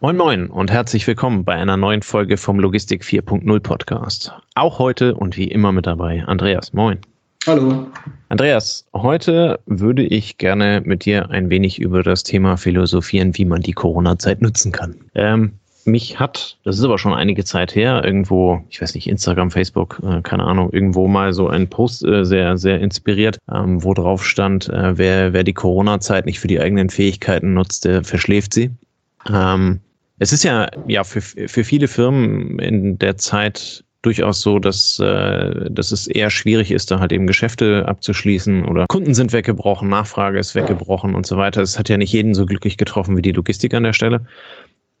Moin Moin und herzlich willkommen bei einer neuen Folge vom Logistik 4.0 Podcast. Auch heute und wie immer mit dabei Andreas. Moin. Hallo. Andreas, heute würde ich gerne mit dir ein wenig über das Thema philosophieren, wie man die Corona-Zeit nutzen kann. Ähm, mich hat, das ist aber schon einige Zeit her, irgendwo, ich weiß nicht, Instagram, Facebook, äh, keine Ahnung, irgendwo mal so ein Post äh, sehr, sehr inspiriert, ähm, wo drauf stand, äh, wer, wer die Corona-Zeit nicht für die eigenen Fähigkeiten nutzt, der verschläft sie. Ähm, es ist ja, ja für, für viele Firmen in der Zeit durchaus so, dass, äh, dass es eher schwierig ist, da halt eben Geschäfte abzuschließen oder Kunden sind weggebrochen, Nachfrage ist weggebrochen und so weiter. Es hat ja nicht jeden so glücklich getroffen wie die Logistik an der Stelle.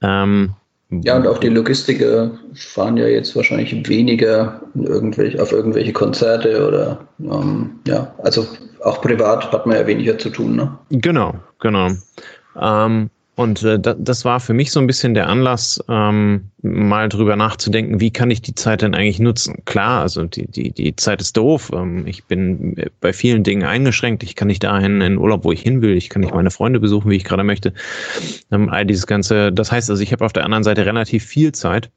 Ähm, ja, und auch die Logistiker fahren ja jetzt wahrscheinlich weniger irgendwelche, auf irgendwelche Konzerte oder ähm, ja, also auch privat hat man ja weniger zu tun. Ne? Genau, genau. Ähm, und äh, das war für mich so ein bisschen der Anlass, ähm, mal drüber nachzudenken, wie kann ich die Zeit denn eigentlich nutzen? Klar, also die, die, die Zeit ist doof. Ähm, ich bin bei vielen Dingen eingeschränkt. Ich kann nicht dahin in Urlaub, wo ich hin will. Ich kann nicht meine Freunde besuchen, wie ich gerade möchte. Ähm, all dieses Ganze. Das heißt also, ich habe auf der anderen Seite relativ viel Zeit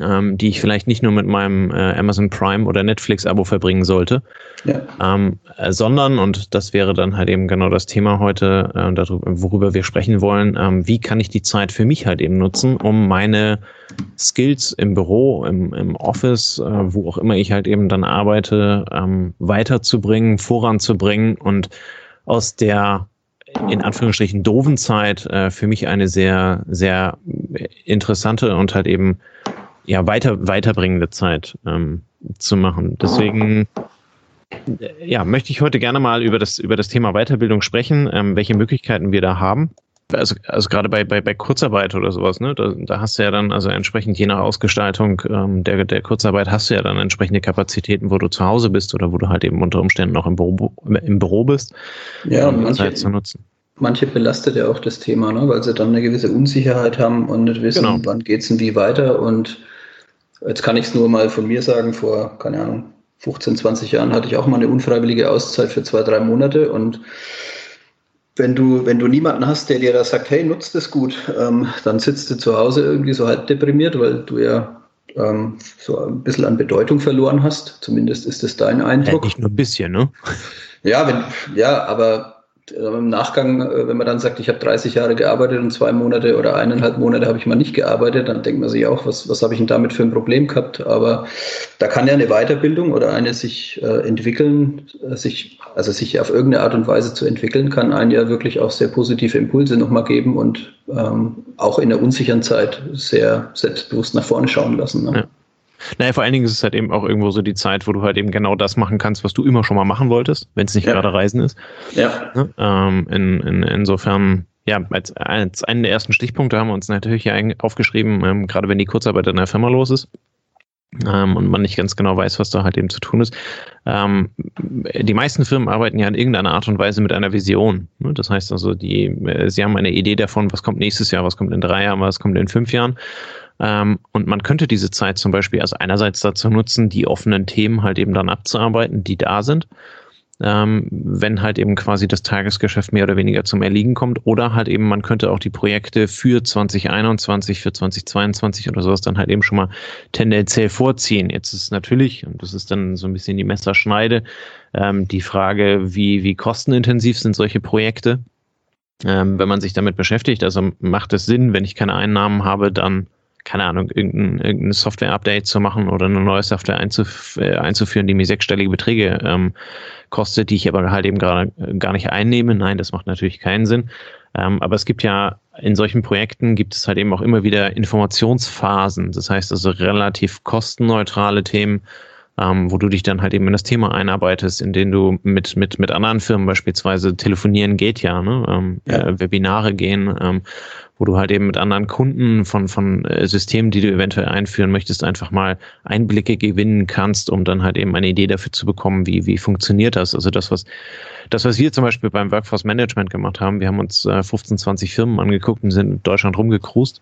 ähm, die ich vielleicht nicht nur mit meinem äh, Amazon Prime oder Netflix-Abo verbringen sollte, ja. ähm, äh, sondern, und das wäre dann halt eben genau das Thema heute, äh, darüber, worüber wir sprechen wollen, ähm, wie kann ich die Zeit für mich halt eben nutzen, um meine Skills im Büro, im, im Office, äh, wo auch immer ich halt eben dann arbeite, ähm, weiterzubringen, voranzubringen und aus der in Anführungsstrichen doofen Zeit äh, für mich eine sehr, sehr interessante und halt eben ja, weiter, weiterbringende Zeit ähm, zu machen. Deswegen äh, ja, möchte ich heute gerne mal über das, über das Thema Weiterbildung sprechen, ähm, welche Möglichkeiten wir da haben. Also, also gerade bei, bei, bei Kurzarbeit oder sowas, ne, da, da hast du ja dann, also entsprechend je nach Ausgestaltung ähm, der, der Kurzarbeit hast du ja dann entsprechende Kapazitäten, wo du zu Hause bist oder wo du halt eben unter Umständen noch im Büro, im Büro bist, ja, um manche, Zeit zu nutzen. Manche belastet ja auch das Thema, ne, weil sie dann eine gewisse Unsicherheit haben und nicht wissen, genau. wann geht's denn wie weiter und Jetzt kann ich es nur mal von mir sagen, vor, keine Ahnung, 15, 20 Jahren hatte ich auch mal eine unfreiwillige Auszeit für zwei, drei Monate und wenn du, wenn du niemanden hast, der dir da sagt, hey, nutzt das gut, ähm, dann sitzt du zu Hause irgendwie so halb deprimiert, weil du ja ähm, so ein bisschen an Bedeutung verloren hast. Zumindest ist das dein Eindruck. Ja, nicht nur ein bisschen, ne? Ja, wenn, ja, aber im Nachgang, äh, wenn man dann sagt, ich habe 30 Jahre gearbeitet und zwei Monate oder eineinhalb Monate habe ich mal nicht gearbeitet, dann denkt man sich auch, was, was habe ich denn damit für ein Problem gehabt? Aber da kann ja eine Weiterbildung oder eine sich äh, entwickeln, äh, sich, also sich auf irgendeine Art und Weise zu entwickeln, kann einen ja wirklich auch sehr positive Impulse nochmal geben und ähm, auch in der unsicheren Zeit sehr selbstbewusst nach vorne schauen lassen. Ne? Ja. Naja, vor allen Dingen ist es halt eben auch irgendwo so die Zeit, wo du halt eben genau das machen kannst, was du immer schon mal machen wolltest, wenn es nicht ja. gerade Reisen ist. Ja. Ne? Ähm, in, in, insofern, ja, als, als einen der ersten Stichpunkte haben wir uns natürlich ja aufgeschrieben, ähm, gerade wenn die Kurzarbeit in der Firma los ist. Ähm, und man nicht ganz genau weiß, was da halt eben zu tun ist. Ähm, die meisten Firmen arbeiten ja in irgendeiner Art und Weise mit einer Vision. Ne? Das heißt also, die, äh, sie haben eine Idee davon, was kommt nächstes Jahr, was kommt in drei Jahren, was kommt in fünf Jahren. Ähm, und man könnte diese Zeit zum Beispiel also einerseits dazu nutzen, die offenen Themen halt eben dann abzuarbeiten, die da sind. Ähm, wenn halt eben quasi das Tagesgeschäft mehr oder weniger zum Erliegen kommt. Oder halt eben, man könnte auch die Projekte für 2021, für 2022 oder sowas dann halt eben schon mal tendenziell vorziehen. Jetzt ist natürlich, und das ist dann so ein bisschen die Messerschneide, ähm, die Frage, wie, wie kostenintensiv sind solche Projekte? Wenn man sich damit beschäftigt, also macht es Sinn, wenn ich keine Einnahmen habe, dann keine Ahnung, irgendein, irgendein Software-Update zu machen oder eine neue Software einzuf äh, einzuführen, die mir sechsstellige Beträge ähm, kostet, die ich aber halt eben gerade gar nicht einnehme. Nein, das macht natürlich keinen Sinn. Ähm, aber es gibt ja in solchen Projekten gibt es halt eben auch immer wieder Informationsphasen. Das heißt also relativ kostenneutrale Themen, ähm, wo du dich dann halt eben in das Thema einarbeitest, in denen du mit, mit, mit anderen Firmen beispielsweise telefonieren geht ja, ne? Ähm, ja. Äh, Webinare gehen, ähm, wo du halt eben mit anderen Kunden von, von äh, Systemen, die du eventuell einführen möchtest, einfach mal Einblicke gewinnen kannst, um dann halt eben eine Idee dafür zu bekommen, wie, wie funktioniert das. Also das, was, das, was wir zum Beispiel beim Workforce Management gemacht haben, wir haben uns äh, 15, 20 Firmen angeguckt und sind in Deutschland rumgecruised.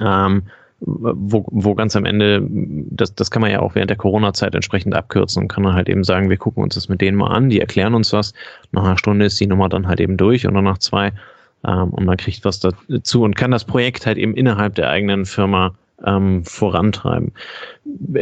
Ähm, wo, wo ganz am Ende, das, das kann man ja auch während der Corona-Zeit entsprechend abkürzen und kann dann halt eben sagen, wir gucken uns das mit denen mal an, die erklären uns was. Nach einer Stunde ist die Nummer dann halt eben durch oder nach zwei ähm, und man kriegt was dazu und kann das Projekt halt eben innerhalb der eigenen Firma ähm, vorantreiben.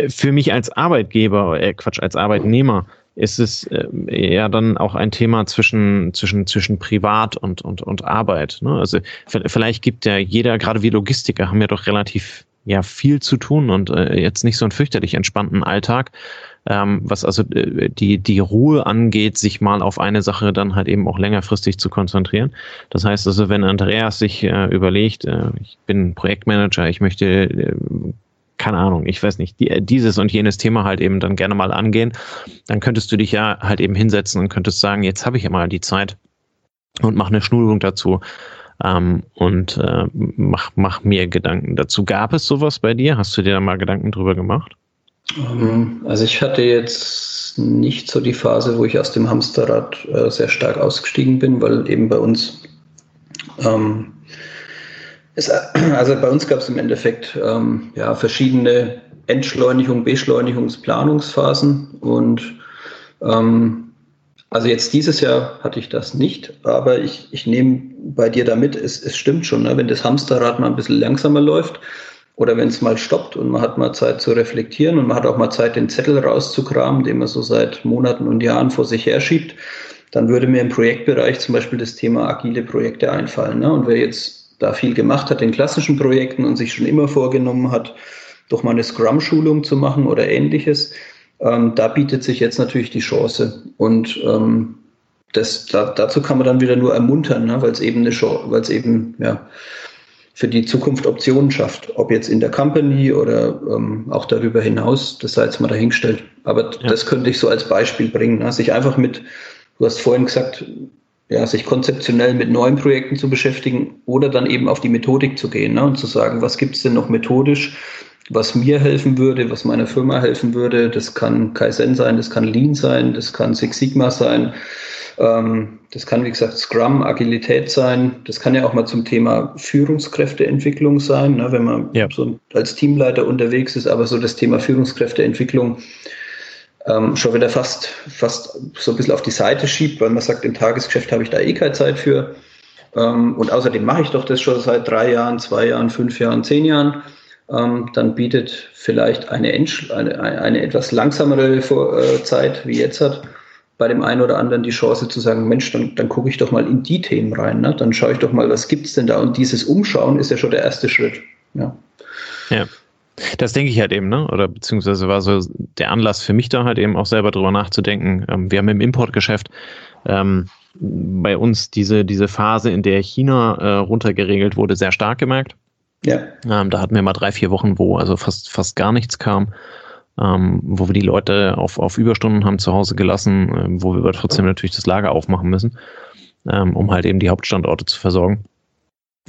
Für mich als Arbeitgeber, äh, Quatsch, als Arbeitnehmer ist es äh, ja dann auch ein Thema zwischen, zwischen, zwischen Privat und, und, und Arbeit. Ne? Also vielleicht gibt ja jeder, gerade wir Logistiker, haben ja doch relativ ja viel zu tun und äh, jetzt nicht so einen fürchterlich entspannten Alltag, ähm, was also äh, die, die Ruhe angeht, sich mal auf eine Sache dann halt eben auch längerfristig zu konzentrieren. Das heißt also, wenn Andreas sich äh, überlegt, äh, ich bin Projektmanager, ich möchte äh, keine Ahnung, ich weiß nicht, die, dieses und jenes Thema halt eben dann gerne mal angehen, dann könntest du dich ja halt eben hinsetzen und könntest sagen, jetzt habe ich ja mal die Zeit und mach eine Schulung dazu ähm, und äh, mach, mach mir Gedanken dazu. Gab es sowas bei dir? Hast du dir da mal Gedanken drüber gemacht? Ähm, also ich hatte jetzt nicht so die Phase, wo ich aus dem Hamsterrad äh, sehr stark ausgestiegen bin, weil eben bei uns ähm, es, also bei uns gab es im Endeffekt ähm, ja, verschiedene Entschleunigung, Beschleunigungsplanungsphasen und ähm, also jetzt dieses Jahr hatte ich das nicht, aber ich, ich nehme bei dir damit, es, es stimmt schon, ne? wenn das Hamsterrad mal ein bisschen langsamer läuft, oder wenn es mal stoppt und man hat mal Zeit zu reflektieren und man hat auch mal Zeit, den Zettel rauszukramen, den man so seit Monaten und Jahren vor sich herschiebt, dann würde mir im Projektbereich zum Beispiel das Thema agile Projekte einfallen. Ne? Und wer jetzt da viel gemacht hat in klassischen Projekten und sich schon immer vorgenommen hat, doch mal eine Scrum-Schulung zu machen oder ähnliches, ähm, da bietet sich jetzt natürlich die Chance. Und ähm, das, da, dazu kann man dann wieder nur ermuntern, ne? weil es eben eine Chance, weil es eben, ja, für die Zukunft Optionen schafft. Ob jetzt in der Company oder ähm, auch darüber hinaus, das sei jetzt mal dahingestellt. Aber ja. das könnte ich so als Beispiel bringen. Ne? Sich einfach mit, du hast vorhin gesagt, ja, sich konzeptionell mit neuen Projekten zu beschäftigen oder dann eben auf die Methodik zu gehen ne? und zu sagen, was gibt es denn noch methodisch, was mir helfen würde, was meiner Firma helfen würde. Das kann Kaizen sein, das kann Lean sein, das kann Six Sigma sein ähm, das kann, wie gesagt, Scrum, Agilität sein. Das kann ja auch mal zum Thema Führungskräfteentwicklung sein, ne, wenn man ja. so als Teamleiter unterwegs ist, aber so das Thema Führungskräfteentwicklung ähm, schon wieder fast, fast so ein bisschen auf die Seite schiebt, weil man sagt, im Tagesgeschäft habe ich da eh keine Zeit für. Ähm, und außerdem mache ich doch das schon seit drei Jahren, zwei Jahren, fünf Jahren, zehn Jahren. Ähm, dann bietet vielleicht eine, eine, eine etwas langsamere äh, Zeit, wie jetzt hat, bei dem einen oder anderen die Chance zu sagen, Mensch, dann, dann gucke ich doch mal in die Themen rein, ne? dann schaue ich doch mal, was gibt es denn da? Und dieses Umschauen ist ja schon der erste Schritt. Ja. ja. Das denke ich halt eben, ne? Oder beziehungsweise war so der Anlass für mich da halt eben auch selber drüber nachzudenken. Ähm, wir haben im Importgeschäft ähm, bei uns diese, diese Phase, in der China äh, runtergeregelt wurde, sehr stark gemerkt. Ja. Ähm, da hatten wir mal drei, vier Wochen, wo also fast, fast gar nichts kam ähm, wo wir die Leute auf, auf Überstunden haben zu Hause gelassen, äh, wo wir aber trotzdem natürlich das Lager aufmachen müssen, ähm, um halt eben die Hauptstandorte zu versorgen.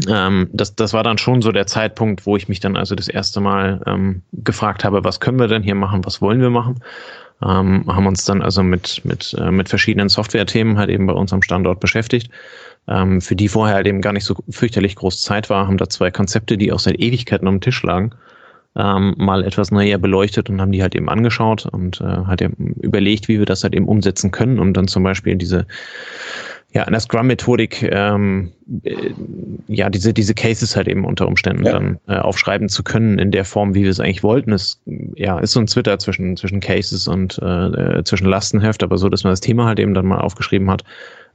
Ähm, das, das war dann schon so der Zeitpunkt, wo ich mich dann also das erste Mal ähm, gefragt habe, was können wir denn hier machen, was wollen wir machen? Ähm, haben uns dann also mit, mit, äh, mit verschiedenen Software-Themen halt eben bei uns am Standort beschäftigt, ähm, für die vorher halt eben gar nicht so fürchterlich groß Zeit war, haben da zwei Konzepte, die auch seit Ewigkeiten am Tisch lagen, ähm, mal etwas näher beleuchtet und haben die halt eben angeschaut und äh, halt eben überlegt, wie wir das halt eben umsetzen können, um dann zum Beispiel diese ja, in der Scrum-Methodik ähm, äh, ja diese diese Cases halt eben unter Umständen ja. dann äh, aufschreiben zu können in der Form, wie wir es eigentlich wollten. Es ja ist so ein Twitter zwischen zwischen Cases und äh, äh, zwischen Lastenheft, aber so, dass man das Thema halt eben dann mal aufgeschrieben hat,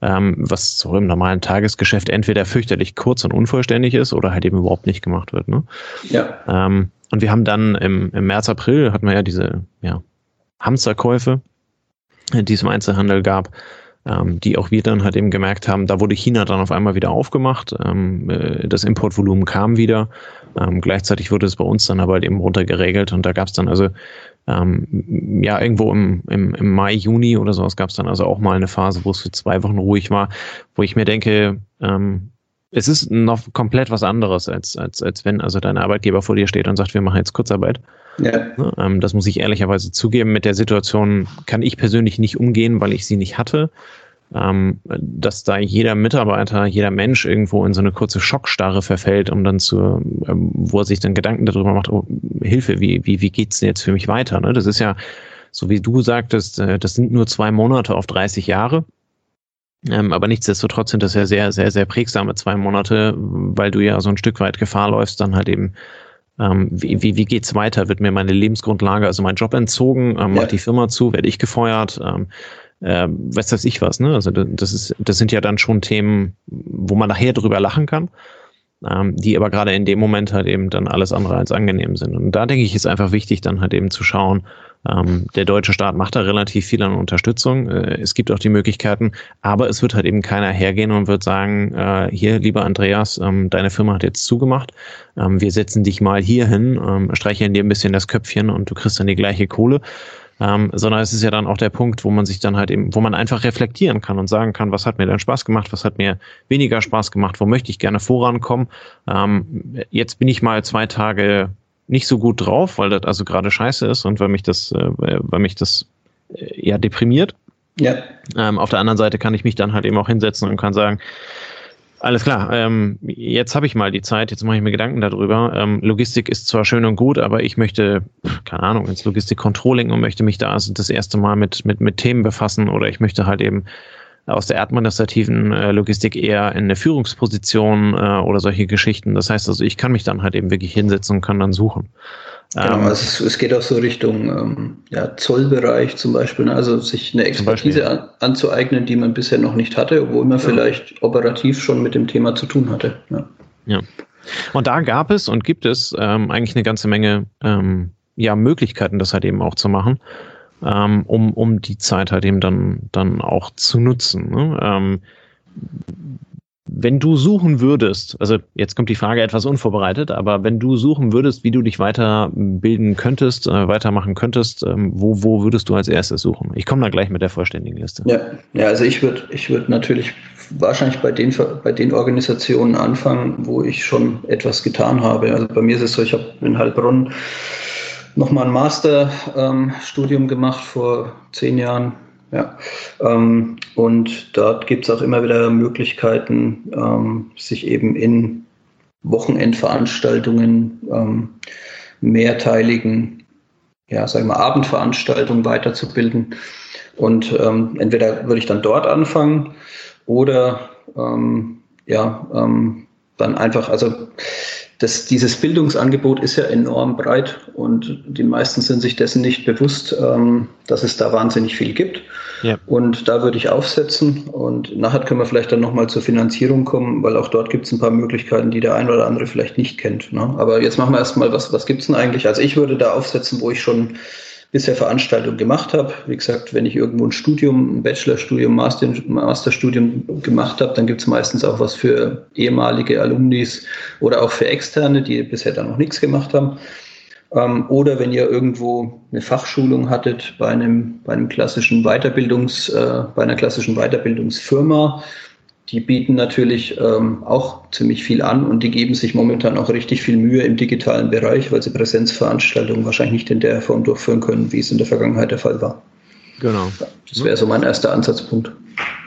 ähm, was so im normalen Tagesgeschäft entweder fürchterlich kurz und unvollständig ist oder halt eben überhaupt nicht gemacht wird. Ne? Ja. Ähm, und wir haben dann im, im März, April hatten wir ja diese ja, Hamsterkäufe, die es im Einzelhandel gab, ähm, die auch wir dann halt eben gemerkt haben, da wurde China dann auf einmal wieder aufgemacht. Ähm, äh, das Importvolumen kam wieder. Ähm, gleichzeitig wurde es bei uns dann aber halt eben runtergeregelt und da gab es dann also ähm, ja, irgendwo im, im, im Mai, Juni oder sowas gab es dann also auch mal eine Phase, wo es für zwei Wochen ruhig war, wo ich mir denke, ähm, es ist noch komplett was anderes, als, als, als wenn also dein Arbeitgeber vor dir steht und sagt, wir machen jetzt Kurzarbeit. Ja. Ne, ähm, das muss ich ehrlicherweise zugeben. Mit der Situation kann ich persönlich nicht umgehen, weil ich sie nicht hatte. Ähm, dass da jeder Mitarbeiter, jeder Mensch irgendwo in so eine kurze Schockstarre verfällt, um dann zu, ähm, wo er sich dann Gedanken darüber macht, oh, Hilfe, wie, wie, wie geht's denn jetzt für mich weiter? Ne? Das ist ja, so wie du sagtest, äh, das sind nur zwei Monate auf 30 Jahre. Ähm, aber nichtsdestotrotz sind das ja sehr, sehr, sehr prägsame zwei Monate, weil du ja so ein Stück weit Gefahr läufst, dann halt eben, ähm, wie, wie, wie geht's weiter? Wird mir meine Lebensgrundlage, also mein Job entzogen? Ähm, ja. Macht die Firma zu? Werde ich gefeuert? Ähm, äh, was weiß ich was, ne? Also das ist, das sind ja dann schon Themen, wo man nachher drüber lachen kann ähm, die aber gerade in dem Moment halt eben dann alles andere als angenehm sind. Und da denke ich, ist einfach wichtig, dann halt eben zu schauen, ähm, der deutsche Staat macht da relativ viel an Unterstützung. Äh, es gibt auch die Möglichkeiten, aber es wird halt eben keiner hergehen und wird sagen, äh, hier, lieber Andreas, ähm, deine Firma hat jetzt zugemacht, ähm, wir setzen dich mal hier hin, ähm, streicheln dir ein bisschen das Köpfchen und du kriegst dann die gleiche Kohle ähm, sondern es ist ja dann auch der Punkt, wo man sich dann halt eben, wo man einfach reflektieren kann und sagen kann, was hat mir denn Spaß gemacht, was hat mir weniger Spaß gemacht, wo möchte ich gerne vorankommen. Ähm, jetzt bin ich mal zwei Tage nicht so gut drauf, weil das also gerade scheiße ist und weil mich das, äh, weil mich das äh, ja deprimiert. Ja. Ähm, auf der anderen Seite kann ich mich dann halt eben auch hinsetzen und kann sagen, alles klar. Ähm, jetzt habe ich mal die Zeit, jetzt mache ich mir Gedanken darüber. Ähm, Logistik ist zwar schön und gut, aber ich möchte, keine Ahnung, ins Logistik-Controlling und möchte mich da also das erste Mal mit, mit, mit Themen befassen oder ich möchte halt eben aus der administrativen äh, Logistik eher in eine Führungsposition äh, oder solche Geschichten. Das heißt also, ich kann mich dann halt eben wirklich hinsetzen und kann dann suchen. Genau, ähm, also es, geht auch so Richtung ähm, ja, Zollbereich zum Beispiel, ne? also sich eine Expertise an, anzueignen, die man bisher noch nicht hatte, obwohl man ja. vielleicht operativ schon mit dem Thema zu tun hatte. Ja. ja. Und da gab es und gibt es ähm, eigentlich eine ganze Menge ähm, ja, Möglichkeiten, das halt eben auch zu machen, ähm, um, um die Zeit halt eben dann, dann auch zu nutzen. Ne? Ähm, wenn du suchen würdest, also jetzt kommt die Frage etwas unvorbereitet, aber wenn du suchen würdest, wie du dich weiterbilden könntest, äh, weitermachen könntest, ähm, wo, wo würdest du als erstes suchen? Ich komme da gleich mit der vollständigen Liste. Ja, ja also ich würde ich würd natürlich wahrscheinlich bei den, bei den Organisationen anfangen, wo ich schon etwas getan habe. Also bei mir ist es so, ich habe in Heilbronn nochmal ein Masterstudium ähm, gemacht vor zehn Jahren ja. Ähm, und dort gibt es auch immer wieder Möglichkeiten, ähm, sich eben in Wochenendveranstaltungen, ähm, mehrteiligen, ja, sagen wir Abendveranstaltungen weiterzubilden. Und ähm, entweder würde ich dann dort anfangen oder ähm, ja, dann einfach, also das, dieses Bildungsangebot ist ja enorm breit und die meisten sind sich dessen nicht bewusst, ähm, dass es da wahnsinnig viel gibt. Ja. Und da würde ich aufsetzen und nachher können wir vielleicht dann nochmal zur Finanzierung kommen, weil auch dort gibt es ein paar Möglichkeiten, die der ein oder andere vielleicht nicht kennt. Ne? Aber jetzt machen wir erstmal, was, was gibt es denn eigentlich? Also ich würde da aufsetzen, wo ich schon bisher Veranstaltungen gemacht habe. Wie gesagt, wenn ich irgendwo ein Studium, ein Bachelorstudium, Master, Masterstudium gemacht habe, dann gibt es meistens auch was für ehemalige Alumnis oder auch für Externe, die bisher da noch nichts gemacht haben. Ähm, oder wenn ihr irgendwo eine Fachschulung hattet bei einem, bei einem klassischen Weiterbildungs, äh, bei einer klassischen Weiterbildungsfirma, die bieten natürlich ähm, auch ziemlich viel an und die geben sich momentan auch richtig viel Mühe im digitalen Bereich, weil sie Präsenzveranstaltungen wahrscheinlich nicht in der Form durchführen können, wie es in der Vergangenheit der Fall war. Genau. Das wäre so mein erster Ansatzpunkt.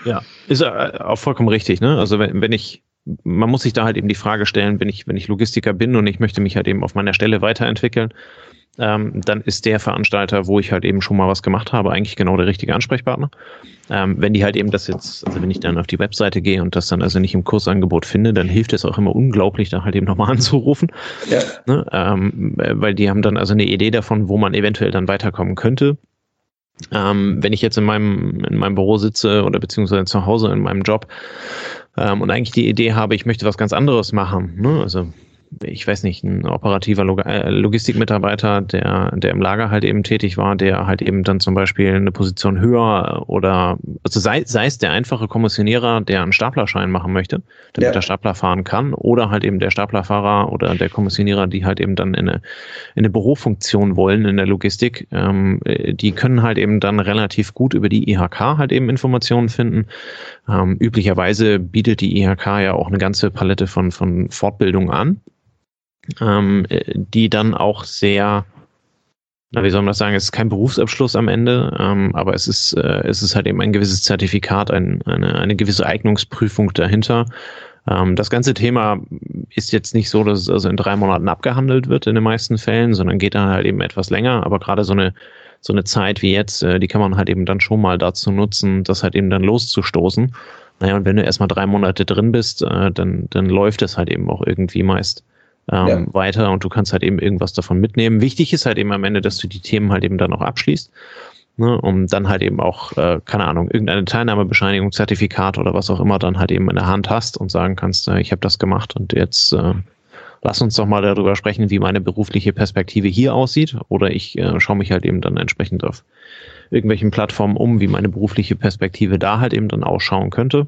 Ja, ist auch vollkommen richtig. Ne? Also wenn, wenn ich, man muss sich da halt eben die Frage stellen, wenn ich, wenn ich Logistiker bin und ich möchte mich halt eben auf meiner Stelle weiterentwickeln, ähm, dann ist der Veranstalter, wo ich halt eben schon mal was gemacht habe, eigentlich genau der richtige Ansprechpartner. Ähm, wenn die halt eben das jetzt, also wenn ich dann auf die Webseite gehe und das dann also nicht im Kursangebot finde, dann hilft es auch immer unglaublich, da halt eben nochmal anzurufen. Ja. Ne? Ähm, weil die haben dann also eine Idee davon, wo man eventuell dann weiterkommen könnte. Ähm, wenn ich jetzt in meinem, in meinem Büro sitze oder beziehungsweise zu Hause in meinem Job ähm, und eigentlich die Idee habe, ich möchte was ganz anderes machen, ne? also ich weiß nicht, ein operativer Log äh, Logistikmitarbeiter, der, der im Lager halt eben tätig war, der halt eben dann zum Beispiel eine Position höher oder, also sei, sei es der einfache Kommissionierer, der einen Staplerschein machen möchte, damit ja. der Stapler fahren kann, oder halt eben der Staplerfahrer oder der Kommissionierer, die halt eben dann in eine, in eine Bürofunktion wollen in der Logistik, ähm, die können halt eben dann relativ gut über die IHK halt eben Informationen finden. Ähm, üblicherweise bietet die IHK ja auch eine ganze Palette von, von Fortbildungen an ähm, die dann auch sehr, na, wie soll man das sagen, es ist kein Berufsabschluss am Ende, ähm, aber es ist, äh, es ist halt eben ein gewisses Zertifikat, ein, eine, eine gewisse Eignungsprüfung dahinter. Ähm, das ganze Thema ist jetzt nicht so, dass es also in drei Monaten abgehandelt wird in den meisten Fällen, sondern geht dann halt eben etwas länger, aber gerade so eine so eine Zeit wie jetzt, äh, die kann man halt eben dann schon mal dazu nutzen, das halt eben dann loszustoßen. Naja, und wenn du erstmal drei Monate drin bist, äh, dann, dann läuft es halt eben auch irgendwie meist ähm, ja. weiter und du kannst halt eben irgendwas davon mitnehmen. Wichtig ist halt eben am Ende, dass du die Themen halt eben dann auch abschließt. Ne, um dann halt eben auch, äh, keine Ahnung, irgendeine Teilnahmebescheinigung, Zertifikat oder was auch immer dann halt eben in der Hand hast und sagen kannst, äh, ich habe das gemacht und jetzt äh, lass uns doch mal darüber sprechen, wie meine berufliche Perspektive hier aussieht. Oder ich äh, schaue mich halt eben dann entsprechend auf irgendwelchen Plattformen um, wie meine berufliche Perspektive da halt eben dann ausschauen könnte.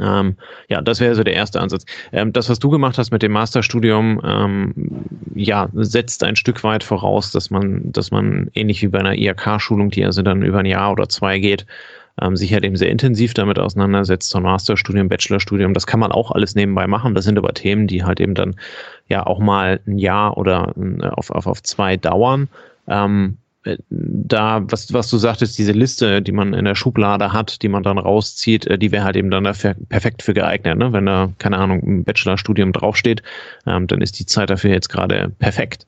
Ähm, ja, das wäre so der erste Ansatz. Ähm, das, was du gemacht hast mit dem Masterstudium, ähm, ja, setzt ein Stück weit voraus, dass man, dass man ähnlich wie bei einer IHK-Schulung, die also dann über ein Jahr oder zwei geht, ähm, sich halt eben sehr intensiv damit auseinandersetzt, so ein Masterstudium, Bachelorstudium, das kann man auch alles nebenbei machen. Das sind aber Themen, die halt eben dann ja auch mal ein Jahr oder äh, auf, auf, auf zwei dauern. Ähm, äh, da, was, was du sagtest, diese Liste, die man in der Schublade hat, die man dann rauszieht, äh, die wäre halt eben dann dafür perfekt für geeignet. Ne? Wenn da, keine Ahnung, ein Bachelorstudium draufsteht, ähm, dann ist die Zeit dafür jetzt gerade perfekt.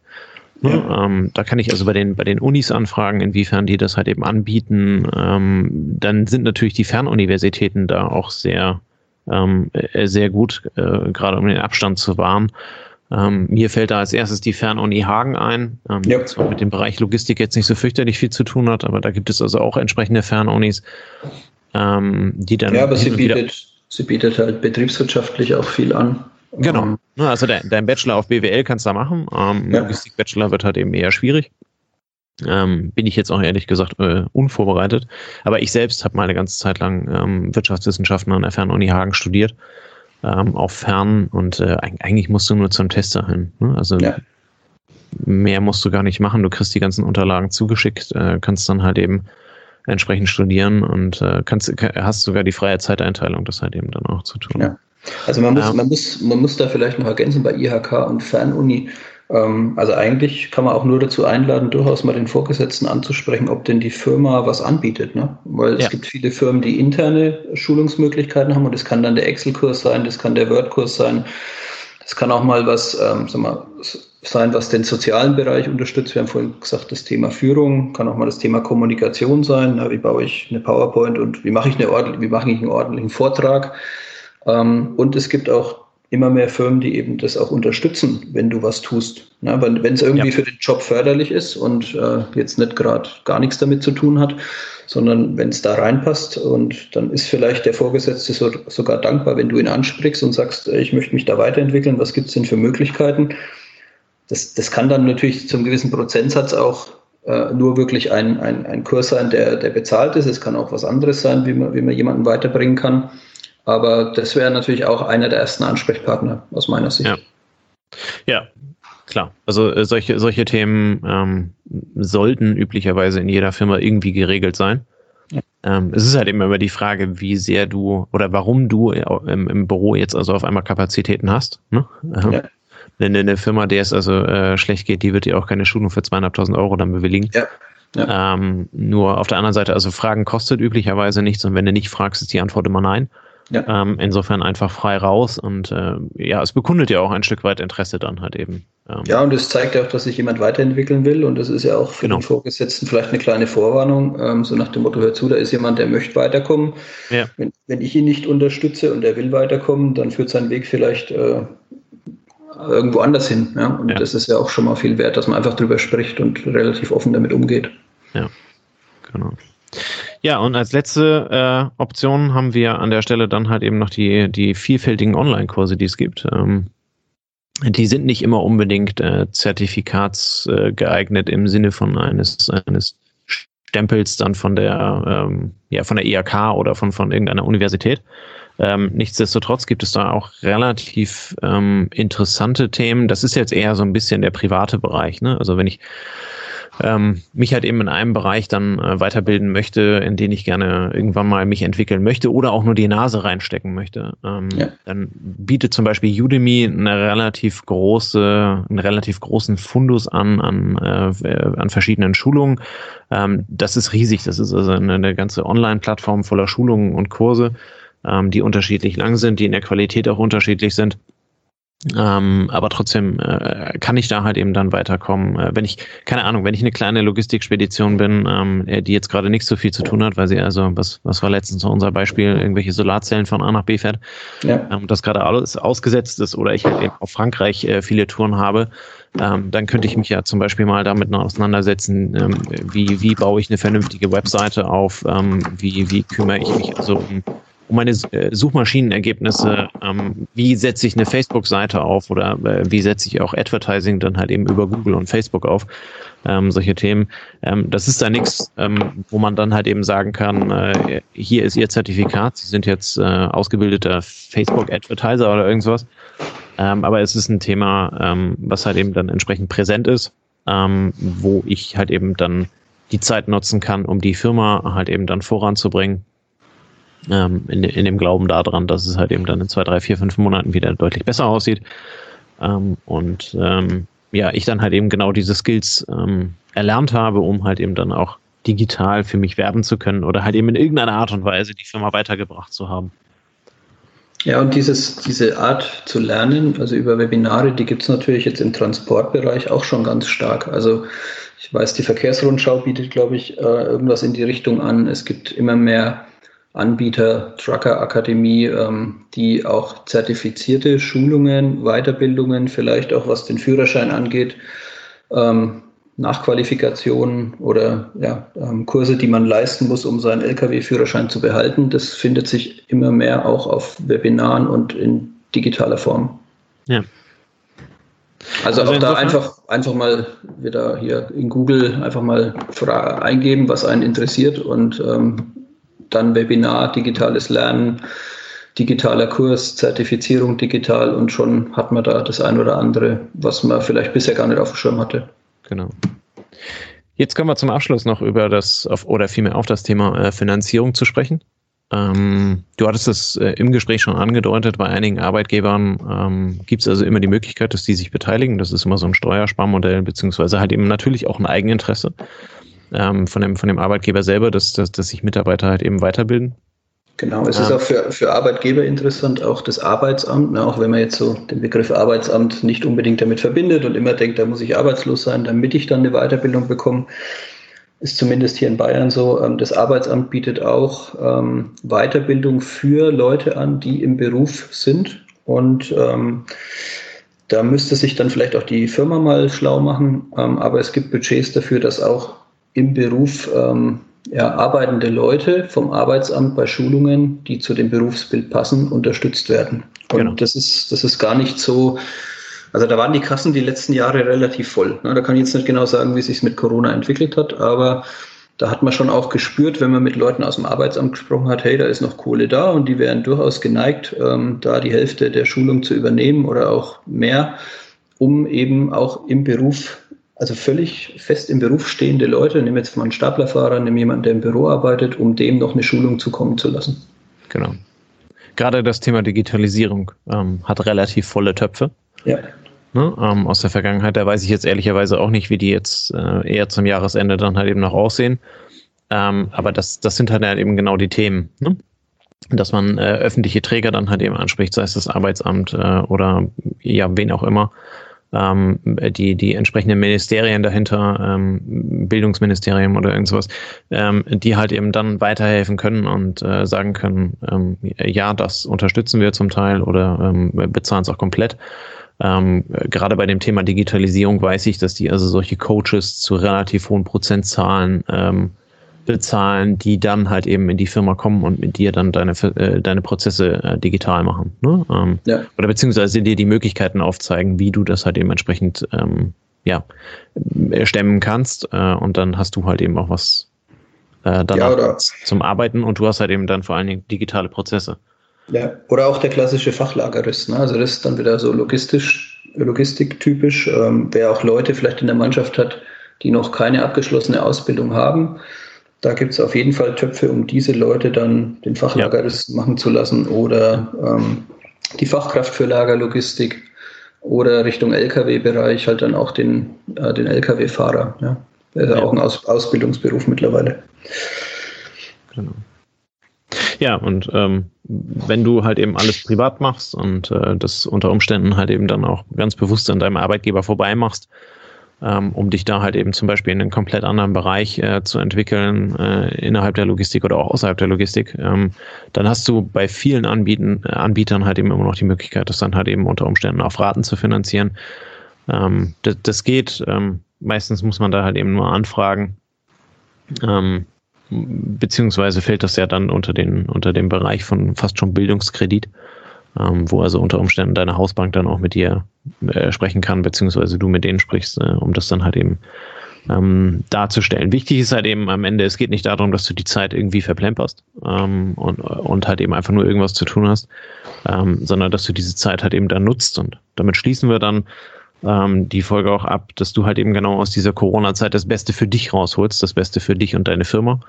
Ne? Ja. Ähm, da kann ich also bei den, bei den Unis anfragen, inwiefern die das halt eben anbieten. Ähm, dann sind natürlich die Fernuniversitäten da auch sehr, ähm, äh, sehr gut, äh, gerade um den Abstand zu wahren. Ähm, mir fällt da als erstes die Fernuni Hagen ein, ähm, ja. zwar mit dem Bereich Logistik jetzt nicht so fürchterlich viel zu tun hat, aber da gibt es also auch entsprechende Fernunis, ähm, die dann. Ja, aber sie bietet, sie bietet halt betriebswirtschaftlich auch viel an. Genau. Ähm, also dein, dein, Bachelor auf BWL kannst du da machen. Ähm, ja. Logistik-Bachelor wird halt eben eher schwierig. Ähm, bin ich jetzt auch ehrlich gesagt äh, unvorbereitet. Aber ich selbst habe mal eine ganze Zeit lang ähm, Wirtschaftswissenschaften an der Fernuni Hagen studiert, ähm, auf Fern und äh, eigentlich musst du nur zum Tester hin. Ne? Also ja. mehr musst du gar nicht machen. Du kriegst die ganzen Unterlagen zugeschickt, äh, kannst dann halt eben entsprechend studieren und äh, kannst, hast sogar die freie Zeiteinteilung, das halt eben dann auch zu tun. Ja. Also man muss, ja. man muss, man muss da vielleicht noch ergänzen bei IHK und Fernuni. Ähm, also eigentlich kann man auch nur dazu einladen, durchaus mal den Vorgesetzten anzusprechen, ob denn die Firma was anbietet. Ne? Weil ja. es gibt viele Firmen, die interne Schulungsmöglichkeiten haben und das kann dann der Excel-Kurs sein, das kann der Word-Kurs sein. Das kann auch mal was ähm, sag mal, sein, was den sozialen Bereich unterstützt. Wir haben vorhin gesagt, das Thema Führung, kann auch mal das Thema Kommunikation sein. Na, wie baue ich eine PowerPoint und wie mache ich, eine wie mache ich einen ordentlichen Vortrag? Ähm, und es gibt auch immer mehr Firmen, die eben das auch unterstützen, wenn du was tust. Ja, wenn es irgendwie ja. für den Job förderlich ist und äh, jetzt nicht gerade gar nichts damit zu tun hat, sondern wenn es da reinpasst und dann ist vielleicht der Vorgesetzte so, sogar dankbar, wenn du ihn ansprichst und sagst, äh, ich möchte mich da weiterentwickeln, was gibt es denn für Möglichkeiten? Das, das kann dann natürlich zum gewissen Prozentsatz auch äh, nur wirklich ein, ein, ein Kurs sein, der, der bezahlt ist. Es kann auch was anderes sein, wie man, wie man jemanden weiterbringen kann. Aber das wäre natürlich auch einer der ersten Ansprechpartner aus meiner Sicht. Ja, ja klar. Also äh, solche, solche Themen ähm, sollten üblicherweise in jeder Firma irgendwie geregelt sein. Ja. Ähm, es ist halt immer die Frage, wie sehr du oder warum du im, im Büro jetzt also auf einmal Kapazitäten hast. Ne? Ähm, ja. Eine, eine Firma, der es also äh, schlecht geht, die wird dir auch keine Schulung für zweieinhalbtausend Euro dann bewilligen. Ja. Ja. Ähm, nur auf der anderen Seite, also Fragen kostet üblicherweise nichts und wenn du nicht fragst, ist die Antwort immer nein. Ja. Ähm, insofern einfach frei raus und äh, ja, es bekundet ja auch ein Stück weit Interesse dann halt eben. Ähm. Ja, und es zeigt ja auch, dass sich jemand weiterentwickeln will und das ist ja auch für genau. den Vorgesetzten vielleicht eine kleine Vorwarnung, ähm, so nach dem Motto, hör zu, da ist jemand, der möchte weiterkommen. Ja. Wenn, wenn ich ihn nicht unterstütze und er will weiterkommen, dann führt sein Weg vielleicht äh, irgendwo anders hin. Ja? Und ja. das ist ja auch schon mal viel wert, dass man einfach drüber spricht und relativ offen damit umgeht. Ja, genau. Ja, und als letzte äh, Option haben wir an der Stelle dann halt eben noch die, die vielfältigen Online-Kurse, die es gibt. Ähm, die sind nicht immer unbedingt äh, zertifikatsgeeignet äh, im Sinne von eines, eines Stempels dann von der, ähm, ja, von der IHK oder von, von irgendeiner Universität. Ähm, nichtsdestotrotz gibt es da auch relativ ähm, interessante Themen. Das ist jetzt eher so ein bisschen der private Bereich. Ne? Also wenn ich ähm, mich halt eben in einem Bereich dann äh, weiterbilden möchte, in den ich gerne irgendwann mal mich entwickeln möchte oder auch nur die Nase reinstecken möchte, ähm, ja. dann bietet zum Beispiel Udemy eine relativ große, einen relativ großen Fundus an, an, äh, an verschiedenen Schulungen. Ähm, das ist riesig. Das ist also eine, eine ganze Online-Plattform voller Schulungen und Kurse, ähm, die unterschiedlich lang sind, die in der Qualität auch unterschiedlich sind. Ähm, aber trotzdem äh, kann ich da halt eben dann weiterkommen. Äh, wenn ich, keine Ahnung, wenn ich eine kleine Logistikspedition bin, ähm, äh, die jetzt gerade nicht so viel zu tun hat, weil sie also, was, was war letztens unser Beispiel, irgendwelche Solarzellen von A nach B fährt, ja. ähm, das gerade alles ausgesetzt ist oder ich halt eben auf Frankreich äh, viele Touren habe, ähm, dann könnte ich mich ja zum Beispiel mal damit auseinandersetzen, ähm, wie, wie baue ich eine vernünftige Webseite auf, ähm, wie, wie kümmere ich mich also um um meine äh, Suchmaschinenergebnisse, ähm, wie setze ich eine Facebook-Seite auf oder äh, wie setze ich auch Advertising dann halt eben über Google und Facebook auf, ähm, solche Themen. Ähm, das ist da nichts, ähm, wo man dann halt eben sagen kann, äh, hier ist Ihr Zertifikat, Sie sind jetzt äh, ausgebildeter Facebook-Advertiser oder irgendwas. Ähm, aber es ist ein Thema, ähm, was halt eben dann entsprechend präsent ist, wo ich halt eben dann die Zeit nutzen kann, um die Firma halt eben dann voranzubringen ähm, in, in dem Glauben daran, dass es halt eben dann in zwei, drei, vier, fünf Monaten wieder deutlich besser aussieht. Ähm, und ähm, ja, ich dann halt eben genau diese Skills ähm, erlernt habe, um halt eben dann auch digital für mich werben zu können oder halt eben in irgendeiner Art und Weise die Firma weitergebracht zu haben. Ja, und dieses, diese Art zu lernen, also über Webinare, die gibt es natürlich jetzt im Transportbereich auch schon ganz stark. Also ich weiß, die Verkehrsrundschau bietet, glaube ich, äh, irgendwas in die Richtung an. Es gibt immer mehr Anbieter, Trucker Akademie, ähm, die auch zertifizierte Schulungen, Weiterbildungen, vielleicht auch was den Führerschein angeht, ähm, Nachqualifikationen oder ja, ähm, Kurse, die man leisten muss, um seinen Lkw-Führerschein zu behalten. Das findet sich immer mehr auch auf Webinaren und in digitaler Form. Ja. Also, also auch da einfach, einfach mal wieder hier in Google einfach mal eingeben, was einen interessiert und ähm, dann Webinar, digitales Lernen, digitaler Kurs, Zertifizierung digital und schon hat man da das ein oder andere, was man vielleicht bisher gar nicht auf dem Schirm hatte. Genau. Jetzt kommen wir zum Abschluss noch über das oder vielmehr auf das Thema äh, Finanzierung zu sprechen. Ähm, du hattest es äh, im Gespräch schon angedeutet, bei einigen Arbeitgebern ähm, gibt es also immer die Möglichkeit, dass die sich beteiligen. Das ist immer so ein Steuersparmodell, beziehungsweise halt eben natürlich auch ein Eigeninteresse ähm, von, dem, von dem Arbeitgeber selber, dass, dass, dass sich Mitarbeiter halt eben weiterbilden. Genau, es ist auch für, für Arbeitgeber interessant, auch das Arbeitsamt, ne, auch wenn man jetzt so den Begriff Arbeitsamt nicht unbedingt damit verbindet und immer denkt, da muss ich arbeitslos sein, damit ich dann eine Weiterbildung bekomme, ist zumindest hier in Bayern so. Ähm, das Arbeitsamt bietet auch ähm, Weiterbildung für Leute an, die im Beruf sind und ähm, da müsste sich dann vielleicht auch die Firma mal schlau machen, ähm, aber es gibt Budgets dafür, dass auch im Beruf ähm, ja, arbeitende Leute vom Arbeitsamt bei Schulungen, die zu dem Berufsbild passen, unterstützt werden. Und genau. das ist, das ist gar nicht so, also da waren die Kassen die letzten Jahre relativ voll. Ne? Da kann ich jetzt nicht genau sagen, wie sich mit Corona entwickelt hat, aber da hat man schon auch gespürt, wenn man mit Leuten aus dem Arbeitsamt gesprochen hat, hey, da ist noch Kohle da und die wären durchaus geneigt, ähm, da die Hälfte der Schulung zu übernehmen oder auch mehr, um eben auch im Beruf also völlig fest im Beruf stehende Leute, nehmen jetzt mal einen Staplerfahrer, nehmen jemanden, der im Büro arbeitet, um dem noch eine Schulung zukommen zu lassen. Genau. Gerade das Thema Digitalisierung ähm, hat relativ volle Töpfe. Ja. Ne, ähm, aus der Vergangenheit, da weiß ich jetzt ehrlicherweise auch nicht, wie die jetzt äh, eher zum Jahresende dann halt eben noch aussehen. Ähm, aber das, das sind halt eben genau die Themen. Ne? Dass man äh, öffentliche Träger dann halt eben anspricht, sei es das Arbeitsamt äh, oder ja, wen auch immer ähm, die, die entsprechenden Ministerien dahinter, ähm, Bildungsministerium oder irgendwas, ähm, die halt eben dann weiterhelfen können und äh, sagen können, ähm, ja, das unterstützen wir zum Teil oder ähm, bezahlen es auch komplett. Ähm, gerade bei dem Thema Digitalisierung weiß ich, dass die also solche Coaches zu relativ hohen Prozentzahlen ähm, bezahlen, die dann halt eben in die Firma kommen und mit dir dann deine, äh, deine Prozesse äh, digital machen. Ne? Ähm, ja. Oder beziehungsweise dir die Möglichkeiten aufzeigen, wie du das halt eben entsprechend ähm, ja, stemmen kannst. Äh, und dann hast du halt eben auch was äh, ja, zum Arbeiten und du hast halt eben dann vor allen Dingen digitale Prozesse. Ja, oder auch der klassische Fachlagerist. Ne? Also das ist dann wieder so logistisch, logistiktypisch, ähm, wer auch Leute vielleicht in der Mannschaft hat, die noch keine abgeschlossene Ausbildung haben da gibt es auf jeden Fall Töpfe, um diese Leute dann den Fachlagerist ja. machen zu lassen oder ähm, die Fachkraft für Lagerlogistik oder Richtung Lkw-Bereich halt dann auch den, äh, den Lkw-Fahrer. Ja. Das ist ja. auch ein Aus Ausbildungsberuf mittlerweile. Genau. Ja, und ähm, wenn du halt eben alles privat machst und äh, das unter Umständen halt eben dann auch ganz bewusst an deinem Arbeitgeber vorbei machst, ähm, um dich da halt eben zum Beispiel in einen komplett anderen Bereich äh, zu entwickeln, äh, innerhalb der Logistik oder auch außerhalb der Logistik, ähm, dann hast du bei vielen Anbieten, äh, Anbietern halt eben immer noch die Möglichkeit, das dann halt eben unter Umständen auf Raten zu finanzieren. Ähm, das, das, geht. Ähm, meistens muss man da halt eben nur anfragen. Ähm, beziehungsweise fällt das ja dann unter den, unter den Bereich von fast schon Bildungskredit ähm, wo also unter Umständen deine Hausbank dann auch mit dir äh, sprechen kann, beziehungsweise du mit denen sprichst, äh, um das dann halt eben ähm, darzustellen. Wichtig ist halt eben am Ende, es geht nicht darum, dass du die Zeit irgendwie verplemperst ähm, und, und halt eben einfach nur irgendwas zu tun hast, ähm, sondern dass du diese Zeit halt eben dann nutzt. Und damit schließen wir dann ähm, die Folge auch ab, dass du halt eben genau aus dieser Corona-Zeit das Beste für dich rausholst, das Beste für dich und deine Firma.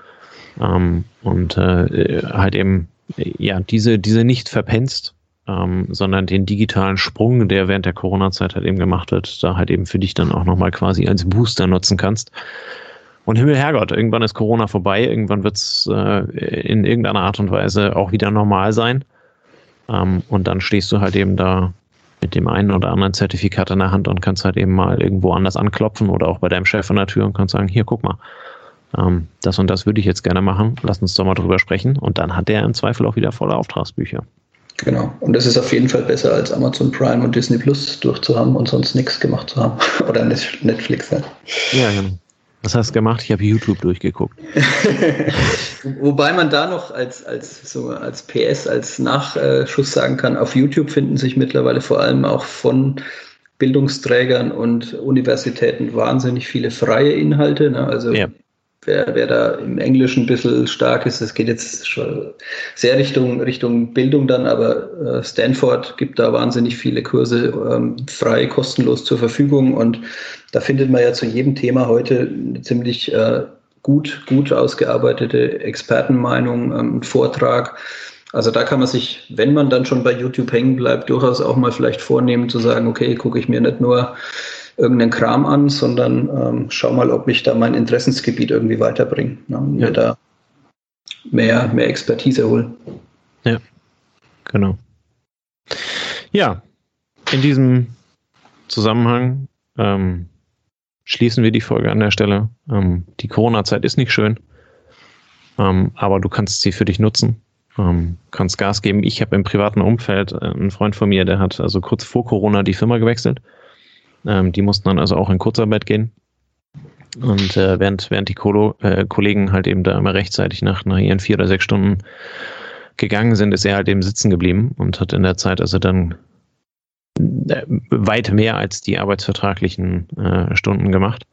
Ähm, und äh, halt eben ja diese, diese nicht verpenst, ähm, sondern den digitalen Sprung, der während der Corona-Zeit halt eben gemacht wird, da halt eben für dich dann auch nochmal quasi als Booster nutzen kannst. Und Himmel Herrgott, irgendwann ist Corona vorbei, irgendwann wird es äh, in irgendeiner Art und Weise auch wieder normal sein. Ähm, und dann stehst du halt eben da mit dem einen oder anderen Zertifikat in der Hand und kannst halt eben mal irgendwo anders anklopfen oder auch bei deinem Chef an der Tür und kannst sagen, hier, guck mal, ähm, das und das würde ich jetzt gerne machen, lass uns doch mal drüber sprechen. Und dann hat der im Zweifel auch wieder volle Auftragsbücher. Genau. Und das ist auf jeden Fall besser als Amazon Prime und Disney Plus durchzuhaben und sonst nichts gemacht zu haben. Oder Netflix. Ja, ja genau. Was hast du gemacht? Ich habe YouTube durchgeguckt. Wobei man da noch als, als, so als PS, als Nachschuss sagen kann, auf YouTube finden sich mittlerweile vor allem auch von Bildungsträgern und Universitäten wahnsinnig viele freie Inhalte. Ne? Also ja wer, wer da im Englischen ein bisschen stark ist, das geht jetzt schon sehr Richtung, Richtung Bildung dann, aber äh, Stanford gibt da wahnsinnig viele Kurse ähm, frei, kostenlos zur Verfügung und da findet man ja zu jedem Thema heute eine ziemlich äh, gut, gut ausgearbeitete Expertenmeinung, ähm, Vortrag. Also da kann man sich, wenn man dann schon bei YouTube hängen bleibt, durchaus auch mal vielleicht vornehmen zu sagen, okay, gucke ich mir nicht nur irgendeinen Kram an, sondern ähm, schau mal, ob ich da mein Interessensgebiet irgendwie weiterbringe. Ne, und ja. mir da mehr, mehr Expertise hole. Ja, genau. Ja, in diesem Zusammenhang ähm, schließen wir die Folge an der Stelle. Ähm, die Corona-Zeit ist nicht schön, ähm, aber du kannst sie für dich nutzen. Ähm, kannst Gas geben. Ich habe im privaten Umfeld äh, einen Freund von mir, der hat also kurz vor Corona die Firma gewechselt ähm, die mussten dann also auch in Kurzarbeit gehen. Und äh, während, während die Kolo, äh, Kollegen halt eben da immer rechtzeitig nach, nach ihren vier oder sechs Stunden gegangen sind, ist er halt eben sitzen geblieben und hat in der Zeit also dann äh, weit mehr als die arbeitsvertraglichen äh, Stunden gemacht.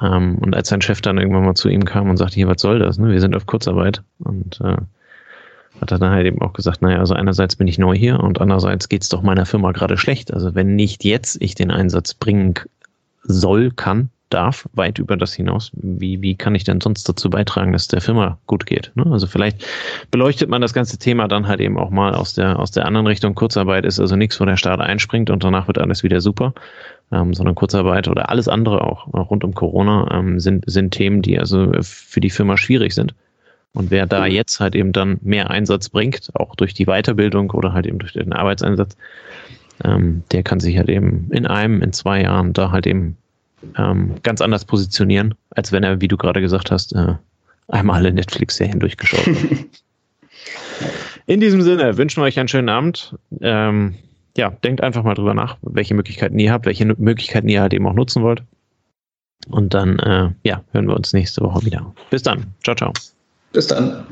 Ähm, und als sein Chef dann irgendwann mal zu ihm kam und sagte, hier, was soll das? Ne? Wir sind auf Kurzarbeit. Und äh, hat er dann halt eben auch gesagt, naja, also einerseits bin ich neu hier und andererseits geht es doch meiner Firma gerade schlecht. Also wenn nicht jetzt ich den Einsatz bringen soll, kann, darf, weit über das hinaus, wie, wie kann ich denn sonst dazu beitragen, dass der Firma gut geht? Ne? Also vielleicht beleuchtet man das ganze Thema dann halt eben auch mal aus der, aus der anderen Richtung. Kurzarbeit ist also nichts, wo der Staat einspringt und danach wird alles wieder super, ähm, sondern Kurzarbeit oder alles andere auch, auch rund um Corona ähm, sind, sind Themen, die also für die Firma schwierig sind. Und wer da jetzt halt eben dann mehr Einsatz bringt, auch durch die Weiterbildung oder halt eben durch den Arbeitseinsatz, ähm, der kann sich halt eben in einem, in zwei Jahren da halt eben ähm, ganz anders positionieren, als wenn er, wie du gerade gesagt hast, äh, einmal alle Netflix-Serien durchgeschaut hat. in diesem Sinne wünschen wir euch einen schönen Abend. Ähm, ja, denkt einfach mal drüber nach, welche Möglichkeiten ihr habt, welche Möglichkeiten ihr halt eben auch nutzen wollt. Und dann, äh, ja, hören wir uns nächste Woche wieder. Bis dann. Ciao, ciao. Bis dann.